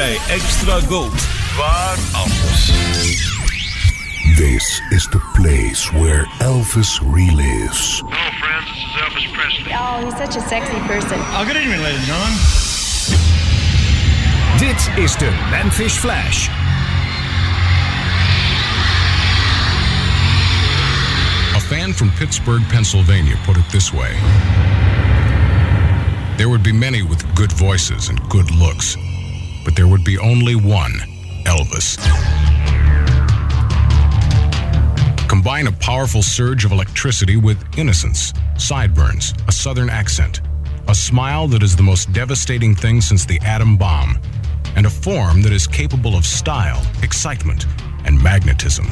bij Extra Gold. Waar anders? This is the place where Elvis relives. Hello, friends. This is Elvis Presley. Oh, he's such a sexy person. Oh, good evening, ladies and gentlemen. Dit is de Memphis Flash. A fan from Pittsburgh, Pennsylvania put it this way There would be many with good voices and good looks, but there would be only one Elvis. Combine a powerful surge of electricity with innocence, sideburns, a southern accent, a smile that is the most devastating thing since the atom bomb, and a form that is capable of style, excitement, and magnetism.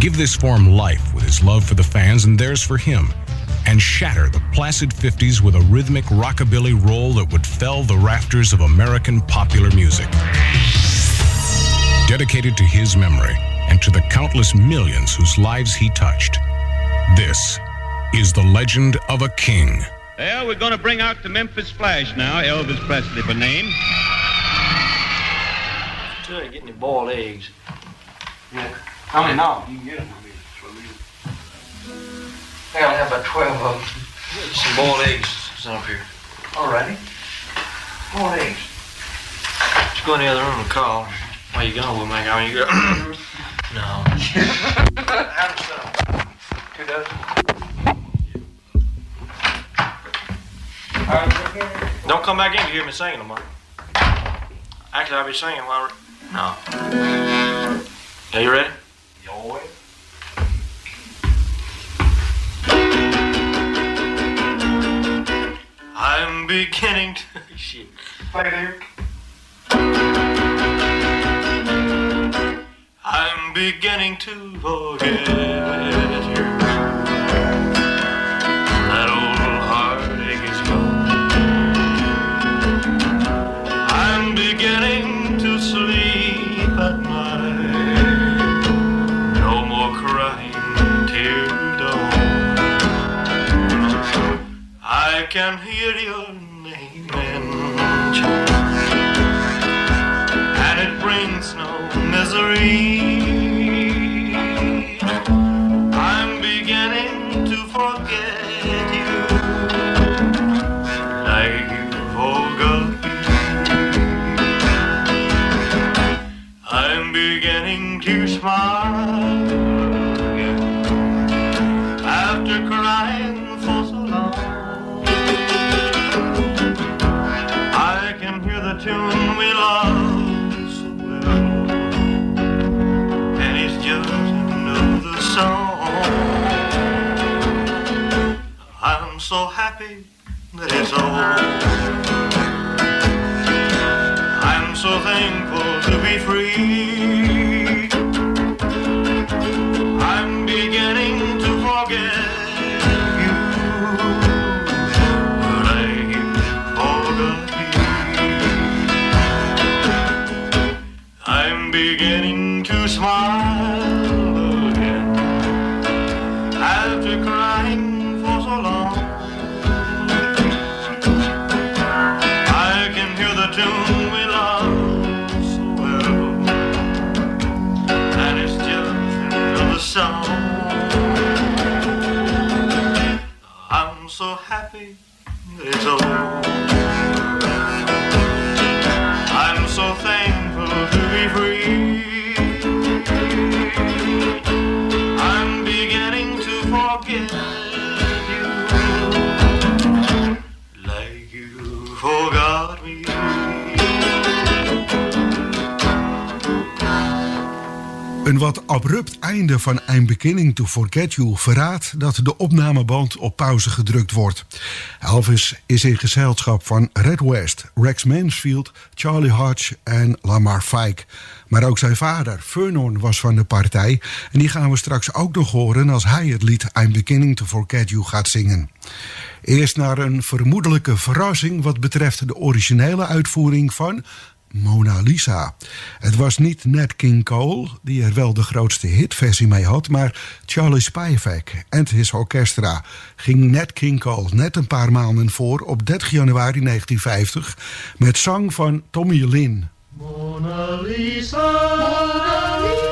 Give this form life with his love for the fans and theirs for him, and shatter the placid 50s with a rhythmic rockabilly roll that would fell the rafters of American popular music. Dedicated to his memory and to the countless millions whose lives he touched, this is the legend of a king. Well, we're going to bring out the Memphis Flash now, Elvis Presley for name. Tell you, getting the boiled eggs. Yeah. How many now? You can get them. I only have about 12 of them. Some boiled eggs sent up here. Alrighty. Boiled eggs. Just go in the other room and call. Why you going, with me? I mean, you go. no. Have some. Two dozen. Don't come back in if you hear me singing no more. Actually, I'll be singing while. No. Are you ready? I'm beginning to. Shit. Play there. I'm beginning to forget you. That old heartache is gone. I'm beginning to sleep at night. No more crying till dawn. I can hear your happy that it's over. I'm so thankful to be free. I'm beginning to forget you. Like you forgot me. I'm so happy that wat abrupt einde van I'm Beginning to Forget You verraadt dat de opnameband op pauze gedrukt wordt. Elvis is in gezelschap van Red West, Rex Mansfield, Charlie Hodge en Lamar Fike. Maar ook zijn vader, Vernon, was van de partij. En die gaan we straks ook nog horen als hij het lied I'm Beginning to Forget You gaat zingen. Eerst naar een vermoedelijke verrassing wat betreft de originele uitvoering van Mona Lisa. Het was niet Nat King Cole, die er wel de grootste hitversie mee had, maar Charlie Spivak en his orchestra ging Nat King Cole net een paar maanden voor op 30 januari 1950 met zang van Tommy Lynn. Mona Lisa. Mona Lisa.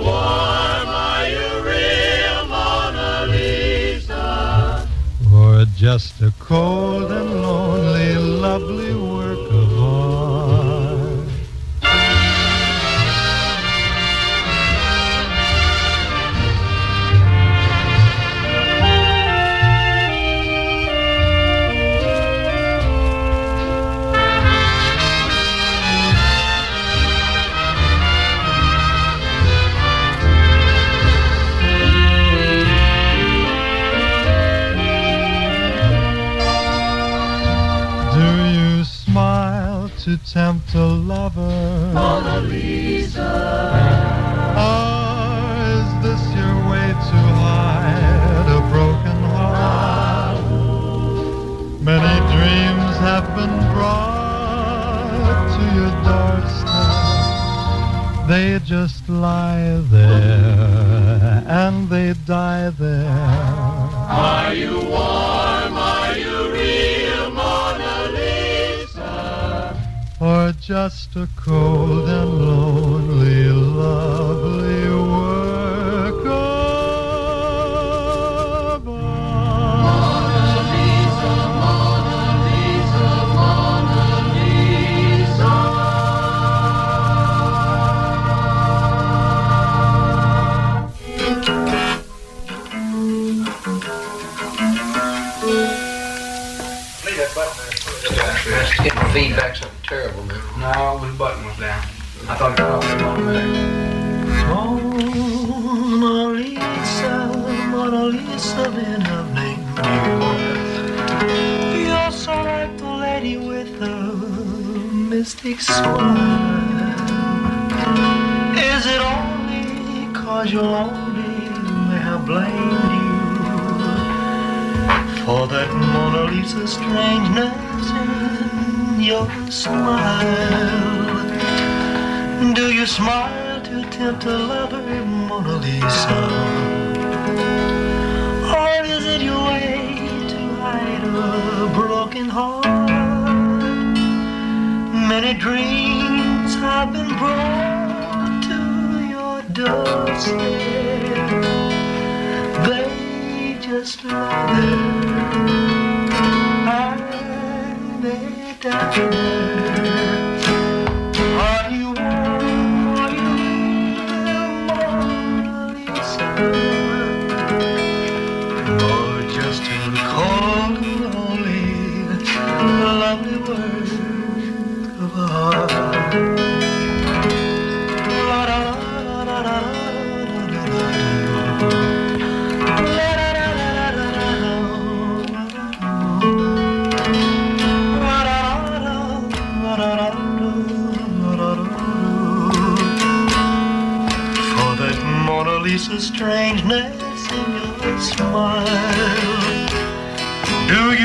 just a cold and lonely, just lie there and they die there. Are you warm? Are you real, Mona Lisa? or just a cold and lonely, lovely Is it only cause you're lonely they have blamed you for that Mona Lisa strangeness in your smile? Do you smile to tempt a lover, Mona Lisa? Or is it your way to hide a broken heart? Many dreams have been brought to your doorstep. They just lie there and they die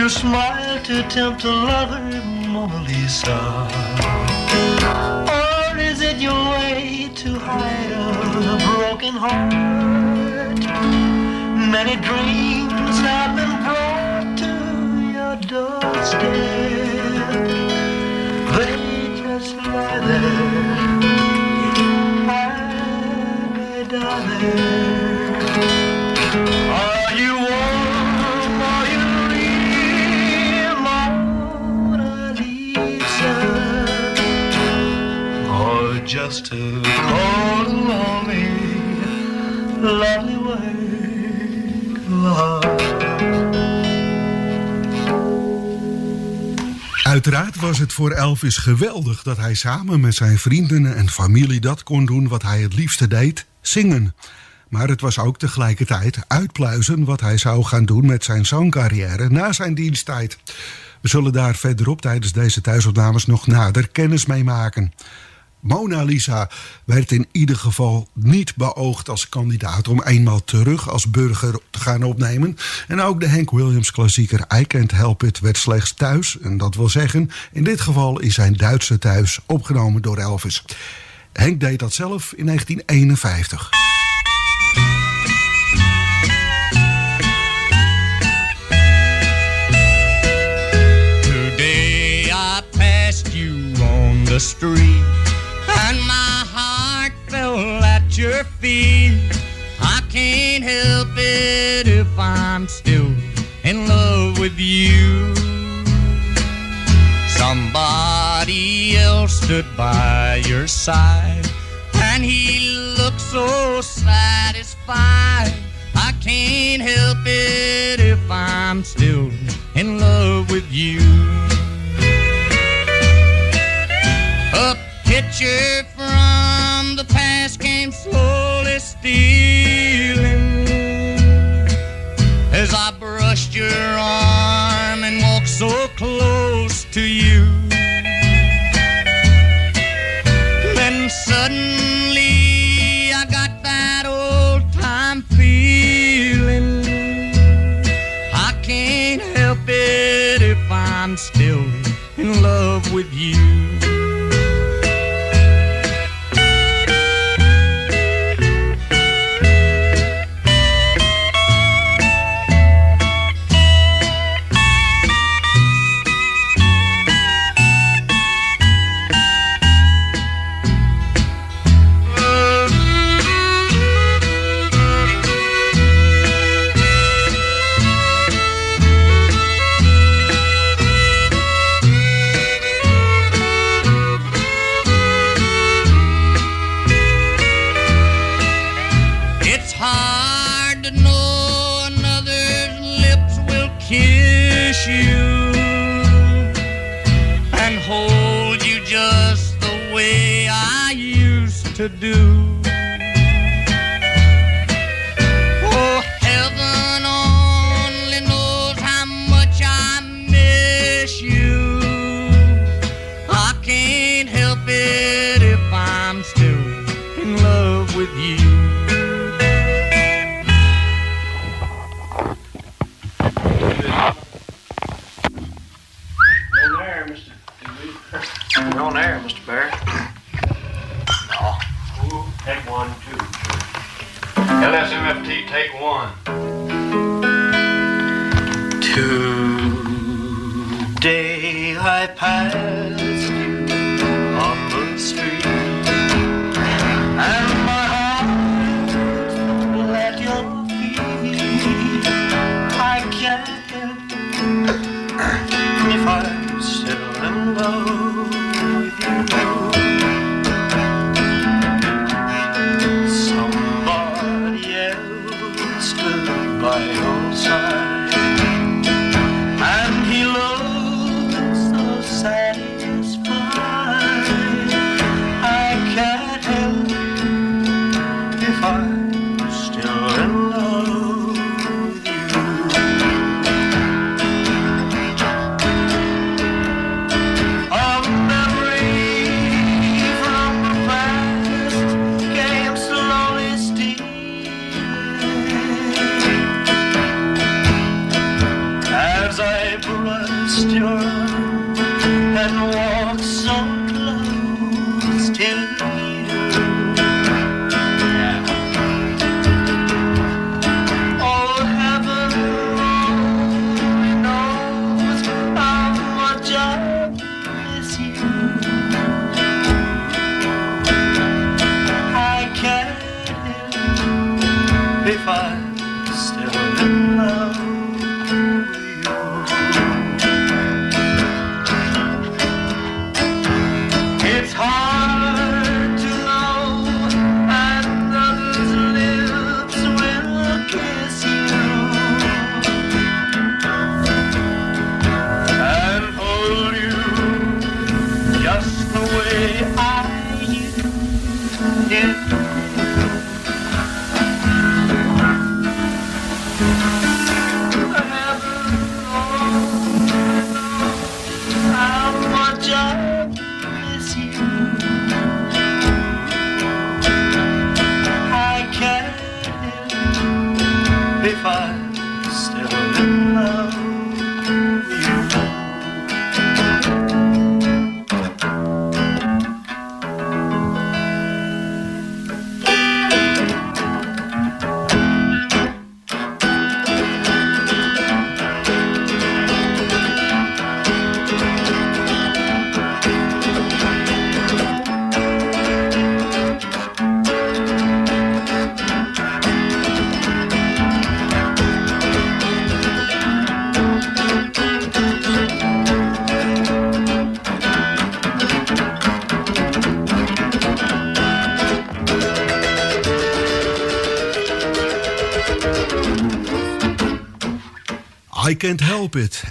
your smile to tempt a lover, Mona Lisa? Or is it your way to hide a broken heart? Many dreams have been brought to your doorstep. They just lie there. Hi, darling. Just a cold, lonely, work of art? Uiteraard was het voor Elvis geweldig dat hij samen met zijn vrienden en familie dat kon doen wat hij het liefste deed: zingen. Maar het was ook tegelijkertijd uitpluizen wat hij zou gaan doen met zijn zangcarrière na zijn diensttijd. We zullen daar verderop tijdens deze thuisopnames nog nader kennis mee maken. Mona Lisa werd in ieder geval niet beoogd als kandidaat om eenmaal terug als burger te gaan opnemen. En ook de Hank Williams klassieker I Can't Help It werd slechts thuis. En dat wil zeggen, in dit geval in zijn Duitse thuis opgenomen door Elvis. Henk deed dat zelf in 1951. Today I passed you on the street, your feet. I can't help it if I'm still in love with you. Somebody else stood by your side, and he looked so satisfied. I can't help it if I'm still in love with you. A picture from the past came slowly stealing as I brushed your arm and walked so close to you. Then suddenly I got that old time feeling. I can't help it if I'm still in love with you.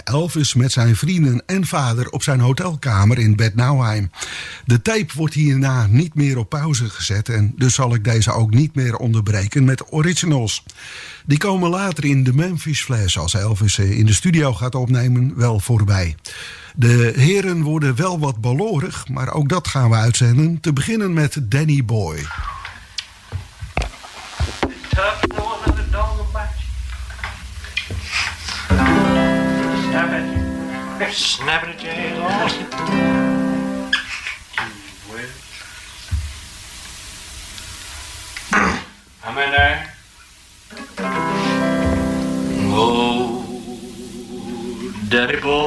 Elvis met zijn vrienden en vader op zijn hotelkamer in Bad Nauheim. De tape wordt hierna niet meer op pauze gezet en dus zal ik deze ook niet meer onderbreken met originals. Die komen later in de Memphis Flash als Elvis eh, in de studio gaat opnemen wel voorbij. De heren worden wel wat balorig, maar ook dat gaan we uitzenden. Te beginnen met Danny Boy. snapping at jay I'm in there. Oh, daddy boy.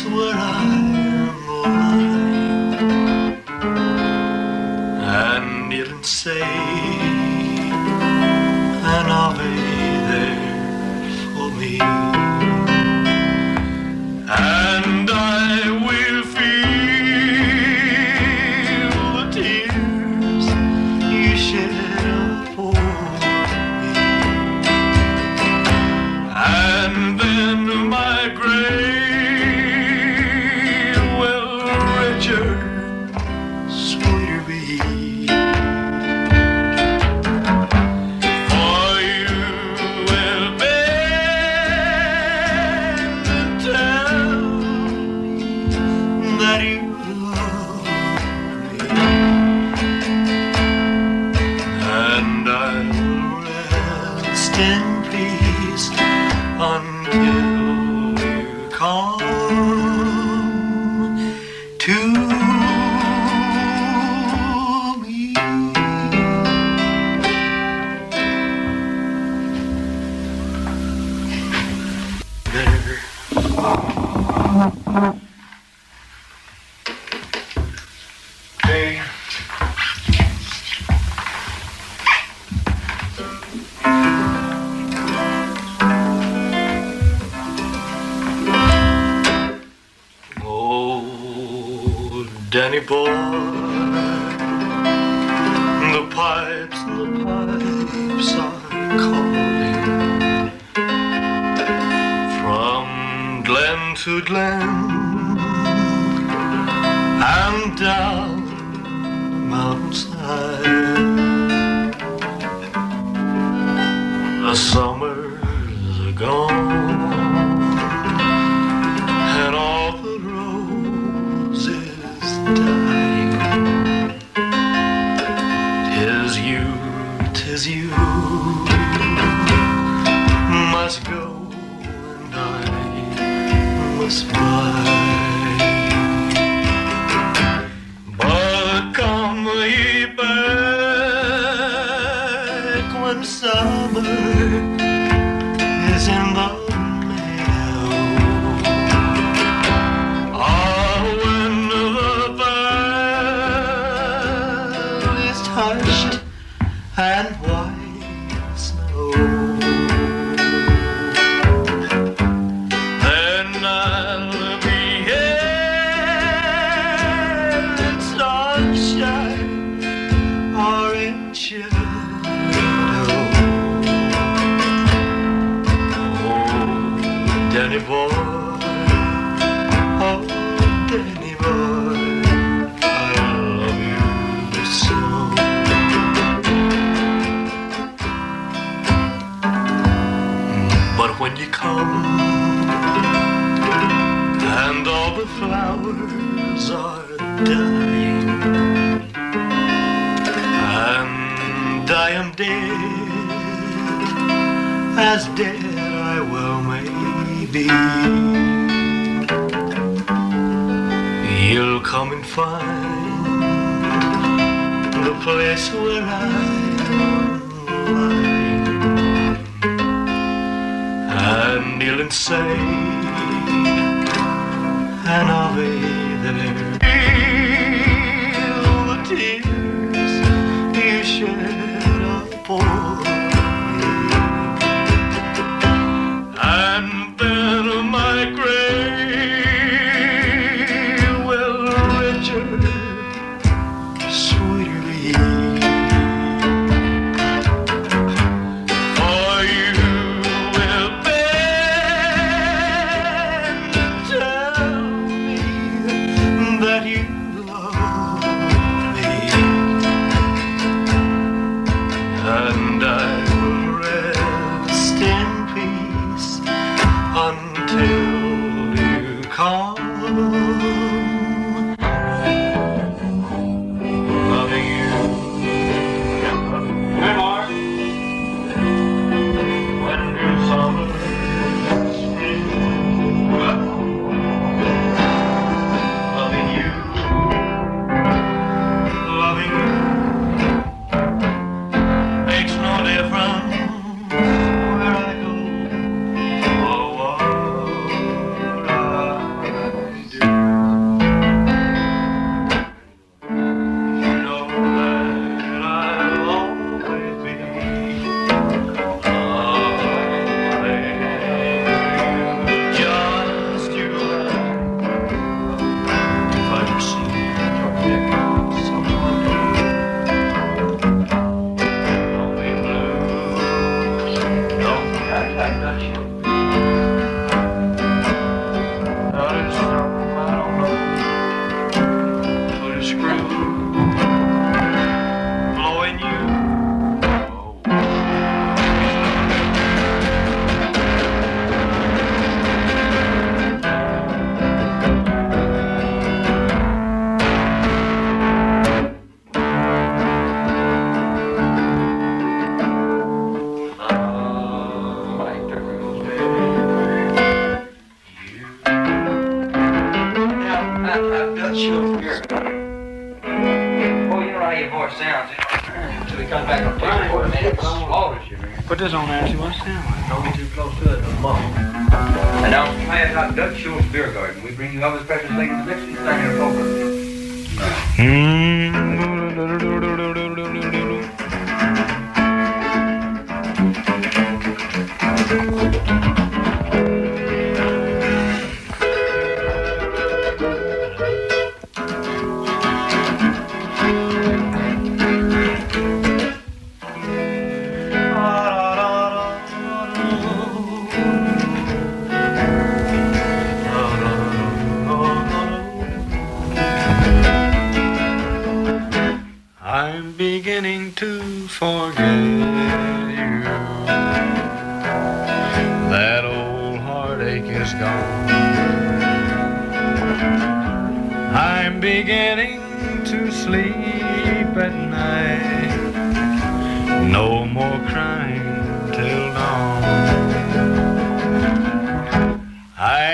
where I Boy, The pipes, the pipes are calling from glen to glen and down mountainside. A song. You'll come and find the place where I'm and you'll say, and I'll be there.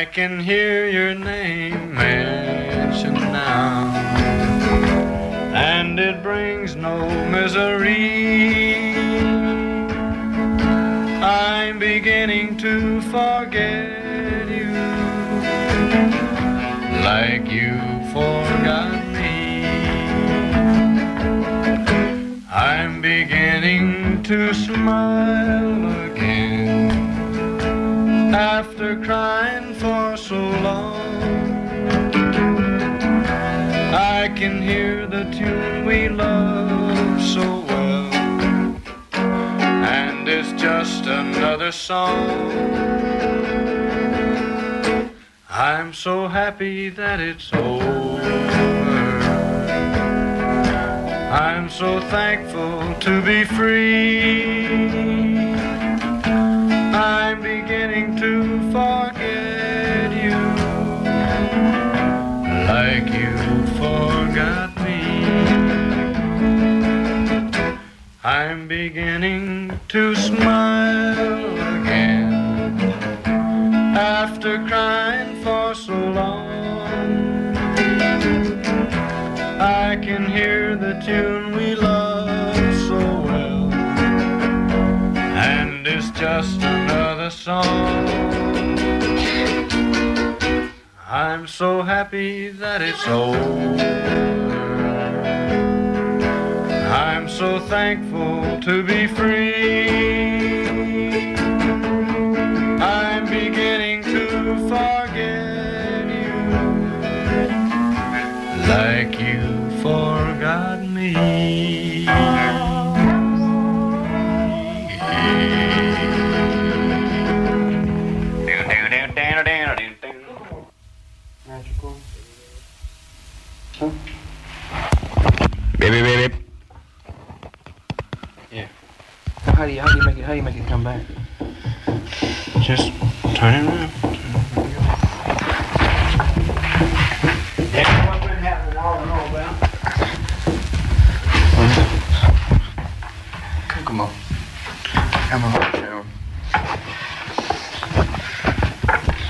I can hear happy that it's over. I'm so thankful to be free. I'm beginning to forget you like you forgot me. I'm beginning to smile again after crying just another song. I'm so happy that it's over. I'm so thankful to be free. I'm beginning to forget you like you forgot me. How do you how do you make it how do you make it come back? Just turn it around. Come on. Come on.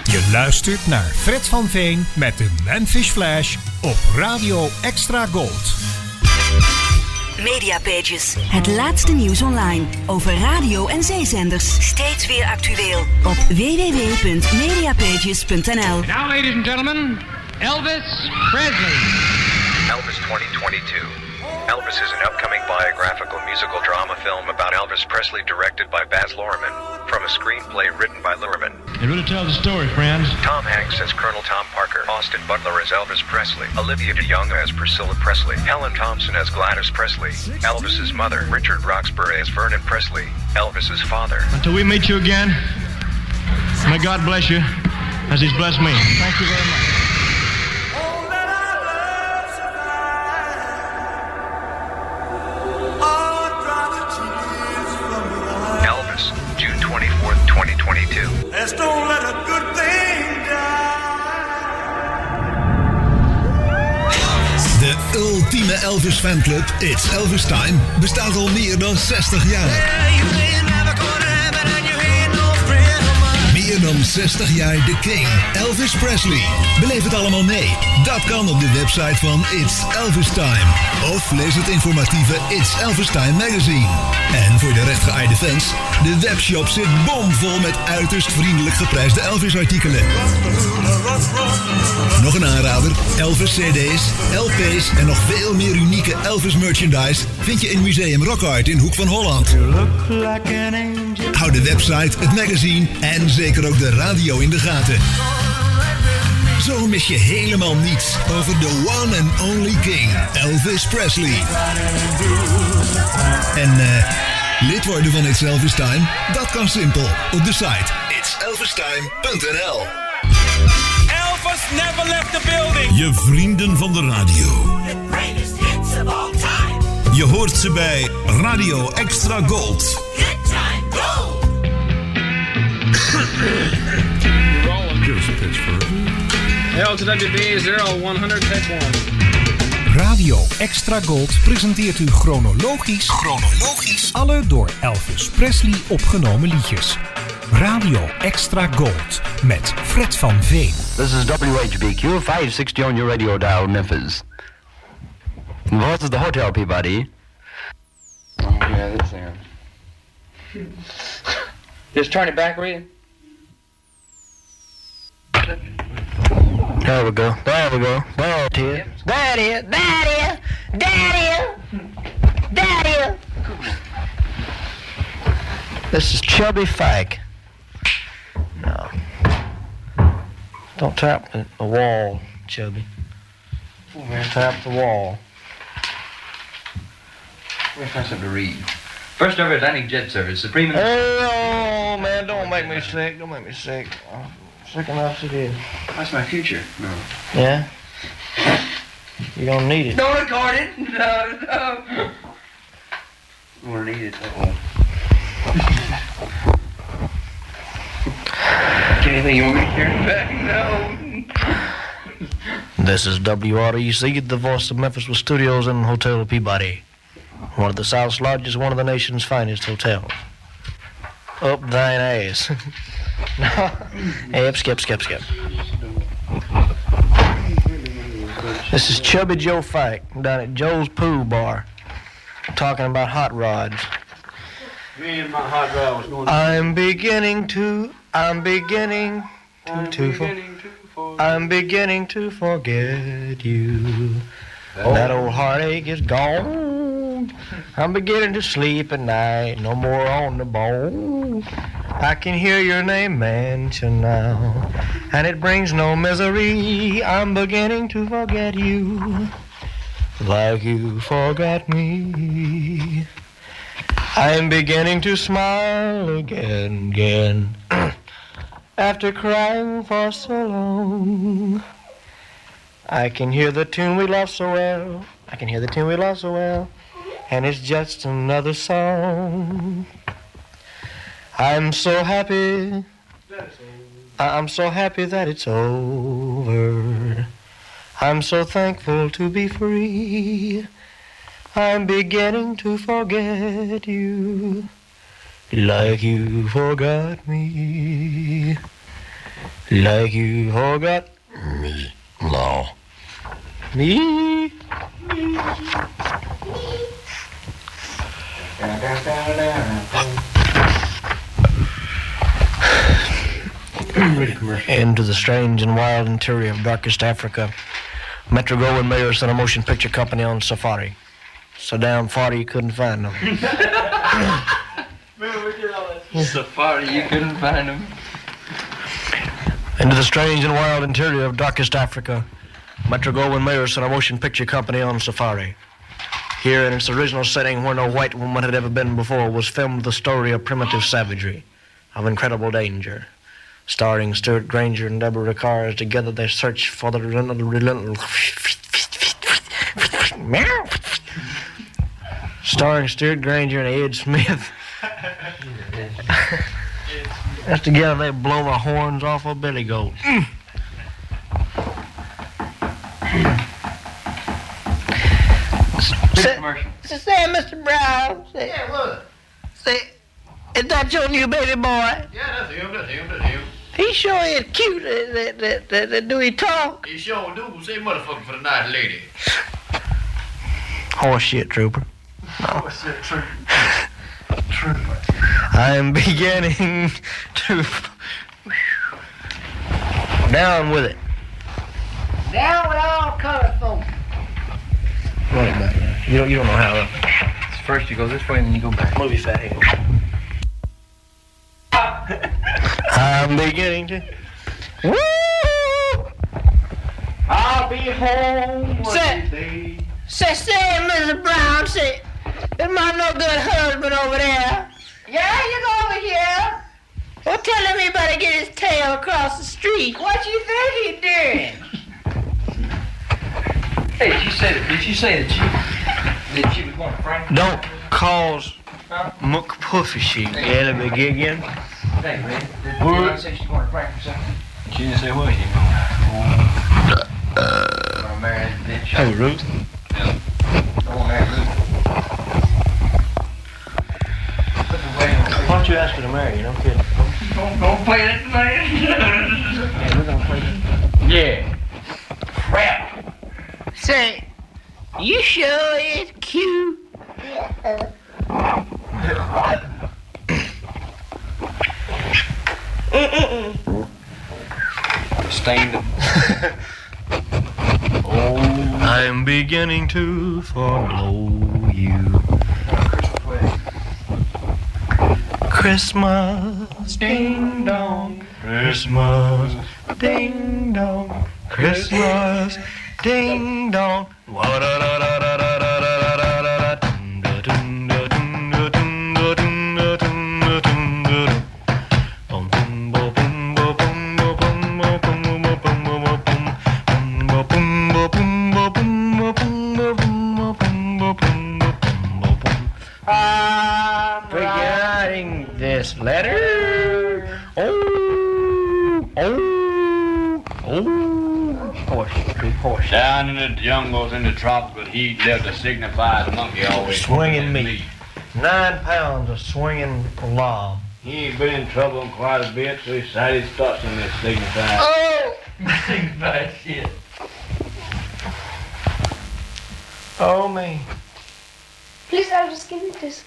Je luistert naar Fred van Veen met de Memphis Flash op Radio Extra Gold. Mediapages. Het laatste nieuws online over radio en zeezenders. Steeds weer actueel op www.mediapages.nl. Now, ladies and gentlemen, Elvis Presley. Elvis 2022. Elvis is an upcoming biographical musical drama film about Elvis Presley directed by Baz Luhrmann from a screenplay written by Luhrmann. It really tells the story, friends. Tom Hanks as Colonel Tom Parker, Austin Butler as Elvis Presley, Olivia DeJonge as Priscilla Presley, Helen Thomson as Gladys Presley, Elvis's mother, Richard Roxburgh as Vernon Presley, Elvis's father. Until we meet you again, may God bless you as He's blessed me. Thank you very much. Fanclub, It's Elvis Time, bestaat al meer dan 60 jaar. Meer dan 60 jaar de King, Elvis Presley. Beleef het allemaal mee. Dat kan op de website van It's Elvis Time. Of lees het informatieve It's Elvis Time magazine. En voor de rechtgeaarde fans, de webshop zit bomvol met uiterst vriendelijk geprijsde Elvis-artikelen. Nog een aanrader, Elvis CD's, LP's en nog veel meer unieke Elvis merchandise vind je in Museum Rock Art in Hoek van Holland. Hou de website, het magazine en zeker ook de radio in de gaten. Zo mis je helemaal niets over de one and only king, Elvis Presley. En eh, lid worden van It's Elvis Time? Dat kan simpel op de site itselvistime.nl. Elvis never left the building. Je vrienden van de radio. Je hoort ze bij Radio Extra Gold. LTWB 0100 take 1. Radio Extra Gold presenteert u chronologisch, chronologisch alle door Elvis Presley opgenomen liedjes. Radio Extra Gold met Fred van Veen. This is WHBQ 560 on your radio dial, Memphis. What is the hotel, Peabody? Oh, yeah, this thing. Just turn it back, will you? There we go. There we go. There it is. There it is. There it is. There it is. There it is. This is Chubby Fike. No. Don't tap the, the wall, Chubby. Oh, man. Tap the wall. We'll find something to read. First ever Atlantic Jet Service, Supreme. Oh, man, don't make me sick. Don't make me sick. I'm sick enough as it is. That's my future. No. Yeah? You don't need it. Don't record it. No, no. I'm gonna need it. That one. Anything you want me to carry back? No. This is WREC, the voice of Memphis with studios in Hotel Peabody. One of the South's largest, one of the nation's finest hotels. Up thine ass. Hey, skip, skip, skip. This is Chubby Joe Fike down at Joe's Pool Bar talking about hot rods. Me and my hot rod was going. I'm beginning to, I'm beginning to, to, for, I'm beginning to forget you. Oh. That old heartache is gone. I'm beginning to sleep at night, no more on the bone. I can hear your name mentioned now, and it brings no misery. I'm beginning to forget you, like you forgot me. I'm beginning to smile again, again. After crying for so long, I can hear the tune we love so well. I can hear the tune we love so well, and it's just another song. I'm so happy. I'm so happy that it's over. I'm so thankful to be free. I'm beginning to forget you like you forgot me. Like you forgot me. No. Me. Me. Into the strange and wild interior of darkest Africa, Metro Goldwyn Mayer sent a motion picture company on safari. So down far you couldn't find them. Safari, you couldn't find them. Into the strange and wild interior of darkest Africa, Metro Goldwyn Mayer sent a motion picture company on safari. Here, in its original setting where no white woman had ever been before, was filmed the story of primitive savagery, of incredible danger. Starring Stewart Granger and Deborah Ricard, together they search for the relentless. Starring Stewart Granger and Ed Smith. That's together they blow the horns off a billy goat. Say, say, Mr. Brown. Say, yeah, what? Say, is that your new baby boy? Yeah, that's him, that's him, that's him. He sure is cute. Uh, that, that, that, that, do he talk? He sure do. Say motherfucker for the night, lady. Horse shit, trooper. What's that true? I'm beginning to. Down with it. Down with all colored folks. Run it back now. You don't, you don't know how. though. First you go this way and then you go back. Move your fat head. I'm beginning to. Woo! I'll be home. Say, say, say, Mrs. Brown, say, is my no good husband over there? Yeah, you go over here. Well, tell him he better get his tail across the street. What you think he doing? Hey, did you say that? Did you say that you that you was going to Frank? Don't cause McPuffy Yeah, let me get again. Hey, man. Did you say she's going to Frank or something? She didn't say what you Gonna marry that bitch. Hey, Ruth. I want to marry Ruth. Why don't you ask her to marry you? No kidding. Don't, don't play that man. Yeah, we're gonna play this. yeah. Crap. Say, you sure is cute. Stained. Oh, I'm beginning to follow you. Christmas, ding dong, Christmas, ding dong, Christmas, ding dong. Regarding horse, big horse. Down in the jungles in the tropical heat lived a signified monkey always Swinging meat. Nine pounds of swinging lob. He ain't been in trouble quite a bit, so he decided his thoughts on this signified. Oh! Signified shit. Oh, me. Please, I'll just give you this.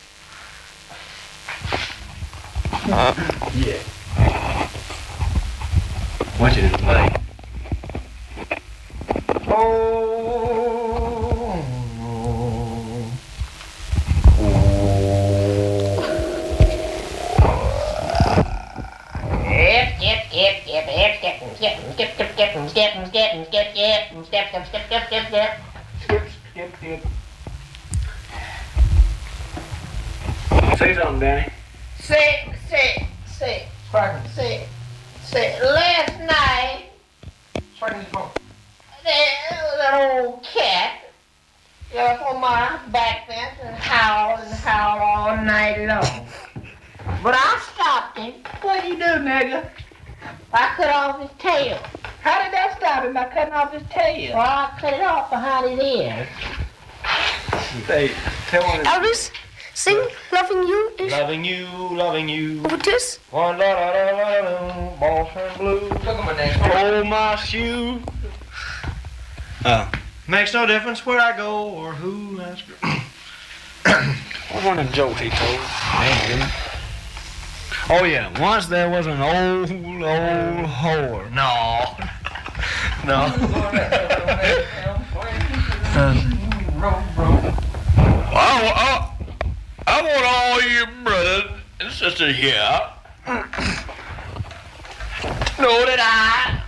Uh. Yeah. What you to Say something, Danny. Say, say, say, say, say, last night, there was old cat got up on my back fence and howled and howled all night long. But I stopped him. What'd you do, nigga? I cut off his tail. How did that stop him by cutting off his tail? Well, I cut it off behind his ears. Hey, tell him. Elvis, sing Loving You is Loving you, loving you. over this. One la la la la la, balls turn blue. Look at my name. Oh my shoe. Uh, makes no difference where I go or who asks. What one of the jokes he told? Oh yeah, once there was an old, old whore. No. No. I, I, I want all you brothers and sisters here to know that I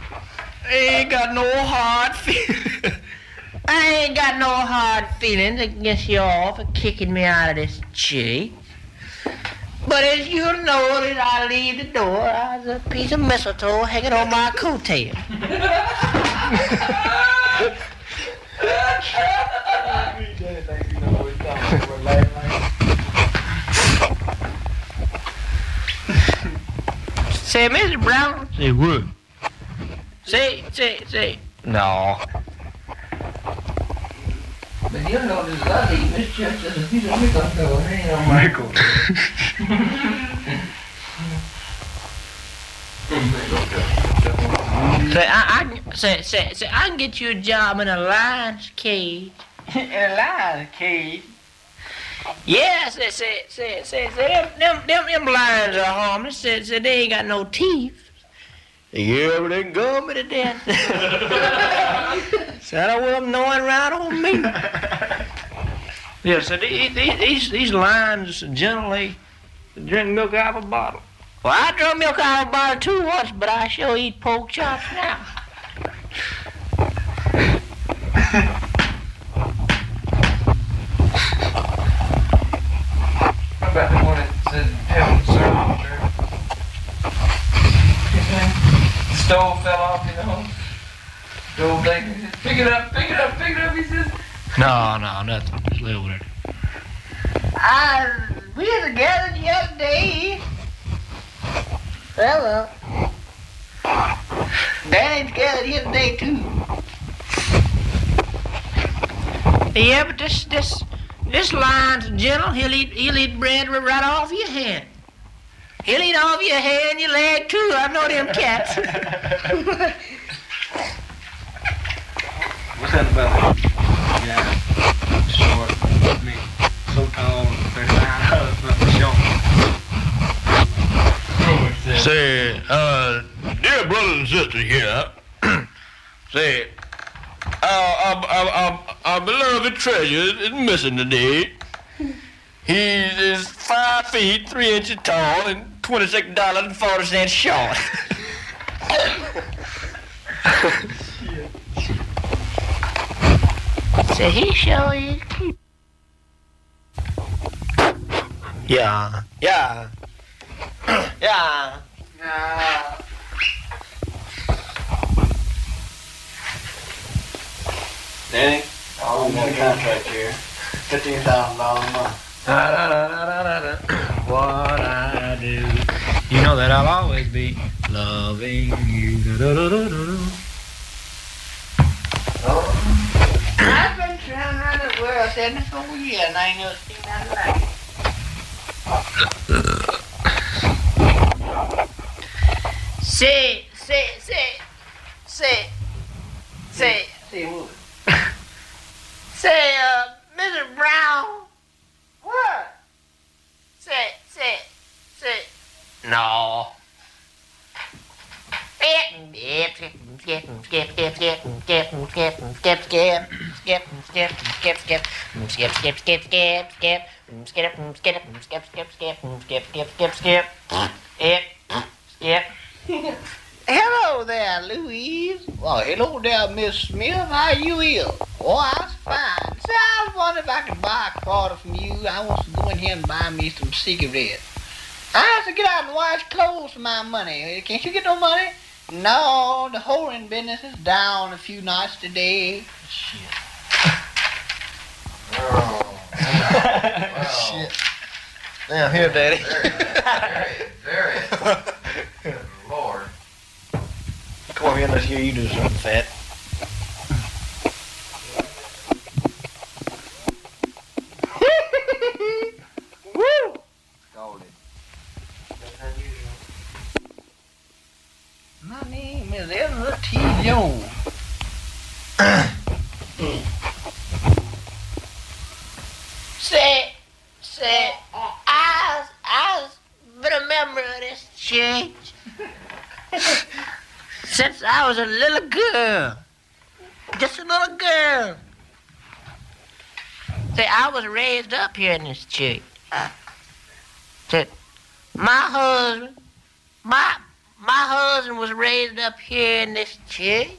ain't got no hard feelings. I ain't got no hard feelings against y'all for kicking me out of this tree. But as you know that I leave the door, there's a piece of mistletoe hanging on my coattail. Say, Mr. Brown. Say what? Say, say, say. No. But you know this lady, Miss Church, is a piece of Michael. Hey, Michael. Say, I, I, say, say, say, I can get you a job in a lion's cage. In a lion's cage? Yeah, say, say, say, say, say, them, them, them, them lions are harmless. Say, say, they ain't got no teeth. Yeah, but they can gum me to death. so I don't want them gnawing around on me. Yeah, so these, these, these, these lions generally drink milk out of a bottle. Well, I drink milk out of a bottle too once, but I sure eat pork chops now. What about the one that says stove fell off, you know? The old lady says, pick it up, pick it up, pick it up, he says. No, no, nothing. Just live with it. I, we was together the other day. Hello. Uh, Danny's together the other day too. Yeah, but this this this lion's gentle. He'll eat he'll eat bread right off your hand. He'll eat off your hand, your leg too. I know them cats. What's that about? Yeah, short, I mean, so tall, 39, nothing short. Say, uh, dear brothers and sisters here, say, our, our, our, our, our beloved treasure is missing today. He is five feet, three inches tall, and twenty-second $26.40 short. so he sure is. Yeah. Yeah. yeah. Yeah. Danny, I'm on a contract here. $15,000 a month. What I do, you know that I'll always be loving you. I've been trying around the world 74 years and I ain't never seen nothing like it. Say, say, say, say, say, Say what? say, uh, Mr. Brown. What? Sit, sit, sit. No. Hello there, Louise. Well, hello there, Miss Smith. How you ill? Oh, I'm fine. Say, I was wondering if I could buy a quarter from you. I want to go in here and buy me some cigarettes. I have to get out and wash clothes for my money. Can't you get no money? No, the holding business is down a few nights today. Shit. oh, wow. Shit. Damn, here, Daddy. There it is. There it is. There it is. Lord. Come over here, let's hear you do something fat. Woo! My name is Ezra T. Jones. Say, say, I, I been a member of this church since I was a little girl. Just a little girl. See, I was raised up here in this church. See, my husband, my, my husband was raised up here in this church.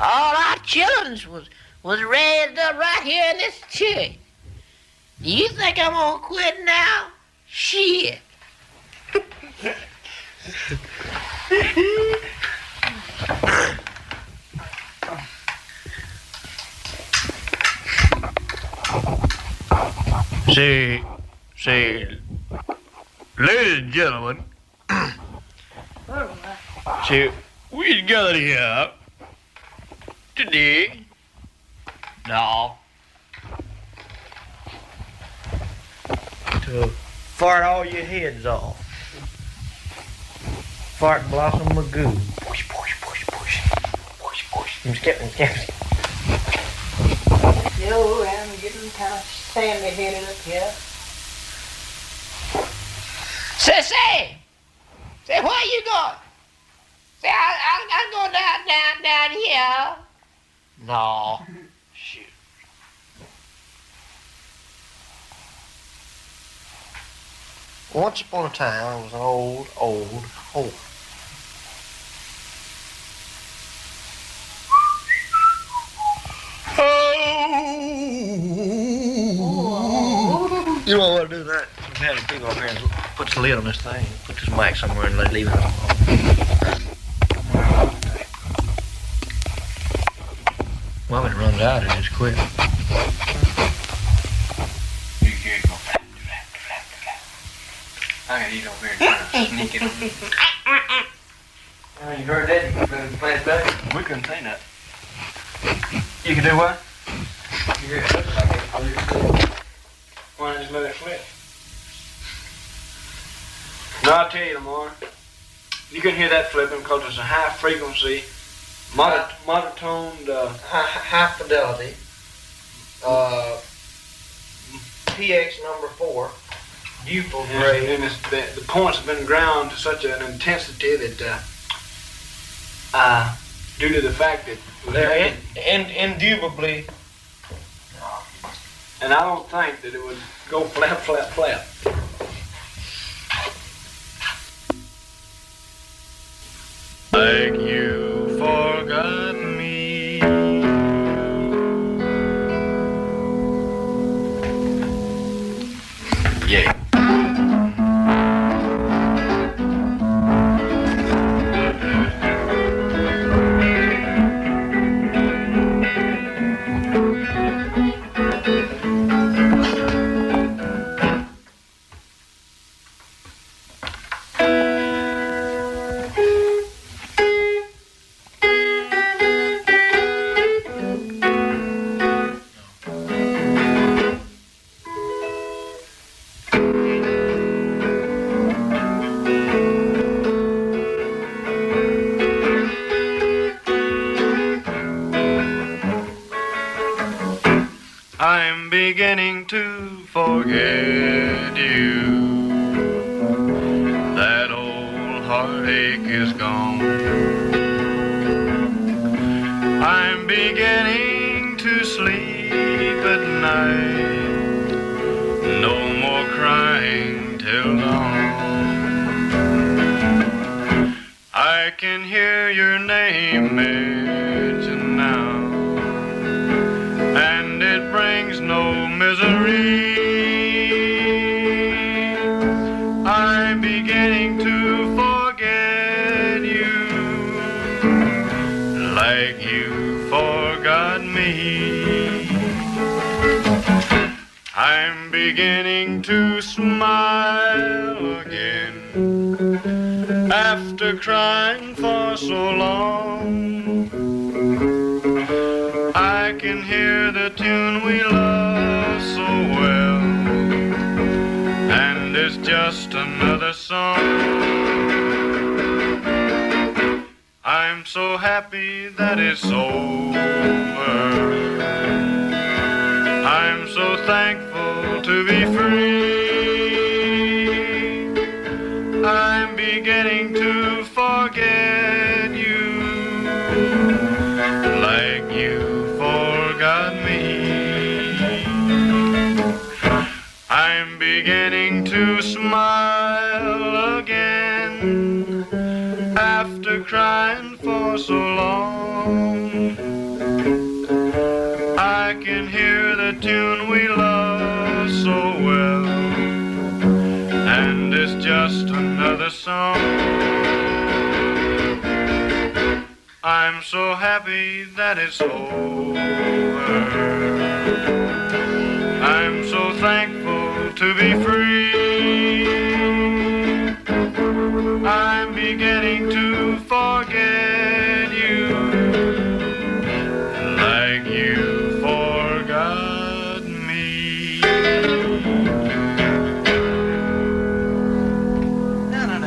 All our children was, was raised up right here in this church. Do you think I'm gonna quit now? Shit. See, see, ladies and gentlemen, see, we gathered here today. No. To fart all your heads off. Spark Blossom Magoo. Push, push, push, push. Push, push. I'm skipping, skipping. Still around getting kind sandy headed up here. Say, say! Say, where you going? Say, I, I, I'm going down, down, down here. No. Shoot. Once upon a time, there was an old, old whore. Oh. You don't want to do that. We had a people up here and put the lid on this thing. Put this mic somewhere and leave it on. Well, it runs out, it just quit. I gotta eat over here and try to sneak it. Oh, you heard that? You better play it back. We couldn't say that. You can do what? You hear it looks like it. I'll just Why not just let it flip? No, I'll tell you, Lamar. You can hear that flipping because it's a high frequency, mono- monotoned, uh, High, high fidelity. Uh, PX number four. And, grade. and it's, the, the points have been ground to such an intensity that, uh, uh, due to the fact that They're in, in, indubitably. And I don't think that it would go flap, flap, flap. Like you after crying for so long. I can hear the tune we love so well, and it's just another song. I'm so happy that it's over. I'm so thankful beginning to smile again after crying for so long. I can hear the tune we love so well, and it's just another song. I'm so happy that it's over. I'm so thankful to be free. I'm beginning to forget you like you forgot me. No, no.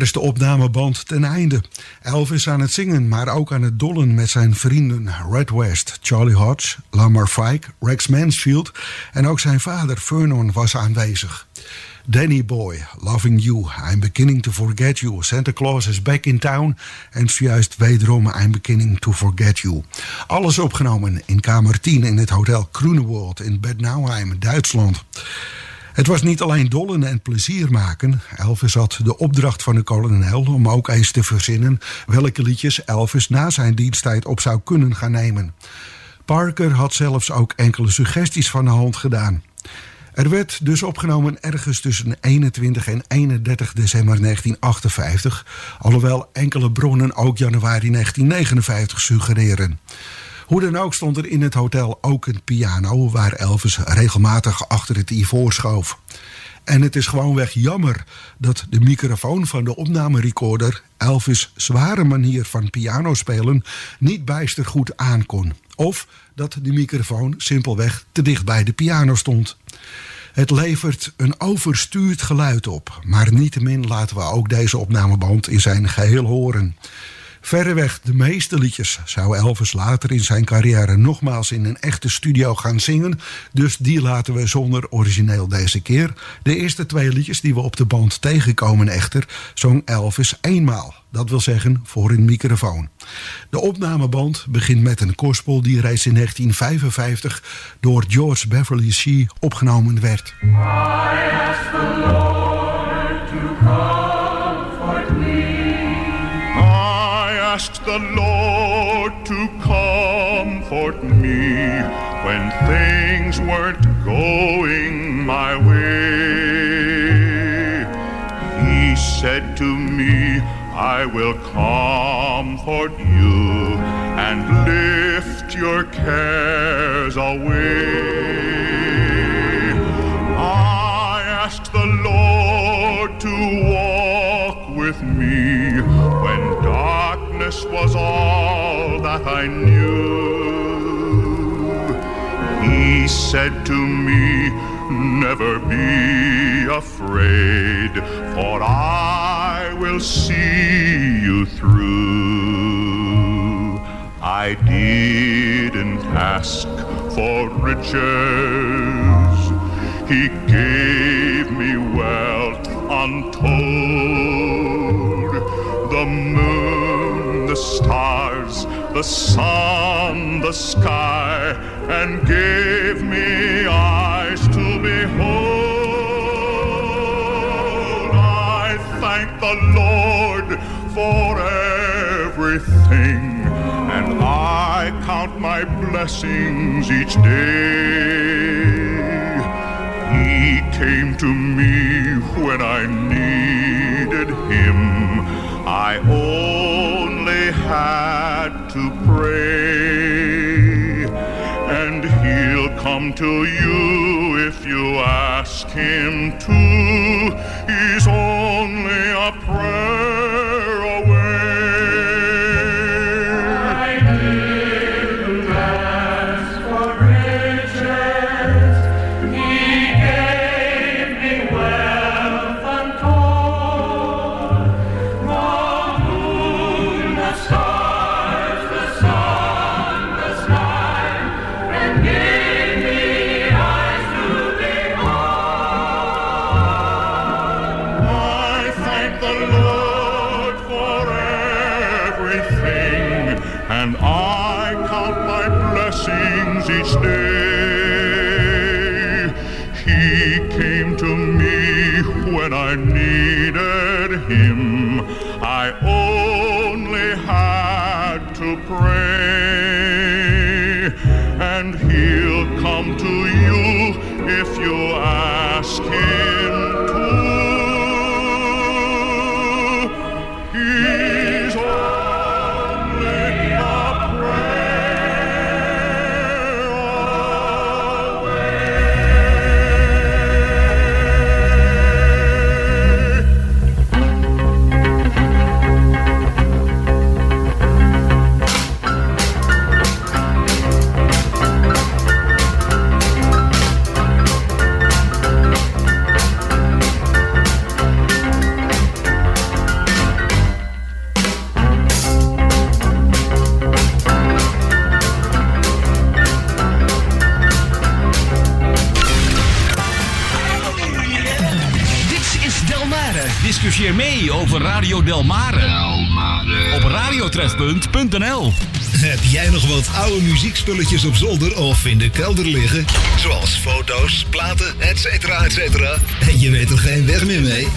is de opnameband ten einde. Elvis aan het zingen, maar ook aan het dollen met zijn vrienden Red West, Charlie Hodge, Lamar Fike, Rex Mansfield en ook zijn vader Vernon was aanwezig. Danny Boy, Loving You, I'm Beginning to Forget You, Santa Claus is Back in Town en zojuist wederom I'm Beginning to Forget You. Alles opgenomen in kamer 10 in het hotel Kroenewold in Bad Nauheim, Duitsland. Het was niet alleen dollen en plezier maken. Elvis had de opdracht van de kolonel om ook eens te verzinnen welke liedjes Elvis na zijn diensttijd op zou kunnen gaan nemen. Parker had zelfs ook enkele suggesties van de hand gedaan. Er werd dus opgenomen ergens tussen 21 en 31 december 1958, alhoewel enkele bronnen ook januari 1959 suggereren. Hoe dan ook stond er in het hotel ook een piano waar Elvis regelmatig achter het ivoor schoof. En het is gewoonweg jammer dat de microfoon van de opnamerecorder Elvis' zware manier van piano spelen niet bijster goed aankon. Of dat de microfoon simpelweg te dicht bij de piano stond. Het levert een overstuurd geluid op, maar niettemin laten we ook deze opnameband in zijn geheel horen. Verreweg de meeste liedjes zou Elvis later in zijn carrière nogmaals in een echte studio gaan zingen. Dus die laten we zonder origineel deze keer. De eerste twee liedjes die we op de band tegenkomen echter, zong Elvis eenmaal. Dat wil zeggen voor een microfoon. De opnameband begint met een gospel die reeds in 1955 door George Beverly Shee opgenomen werd. I ask the Lord to comfort asked the Lord to comfort me when things weren't going my way. He said to me, I will comfort you and lift your cares away. Darkness was all that I knew. He said to me, Never be afraid, for I will see you through. I didn't ask for riches, He gave me wealth untold. The moon, stars, the sun, the sky, and gave me eyes to behold. I thank the Lord for everything, and I count my blessings each day. He came to me when I needed him. I only had to pray, and he'll come to you if you ask him to. He's only a prayer Radio Delmare. Op radiotrefpunt.nl Heb jij nog wat oude muziekspulletjes op zolder of in de kelder liggen? Zoals foto's, platen, etc. etc. En je weet er geen weg meer mee?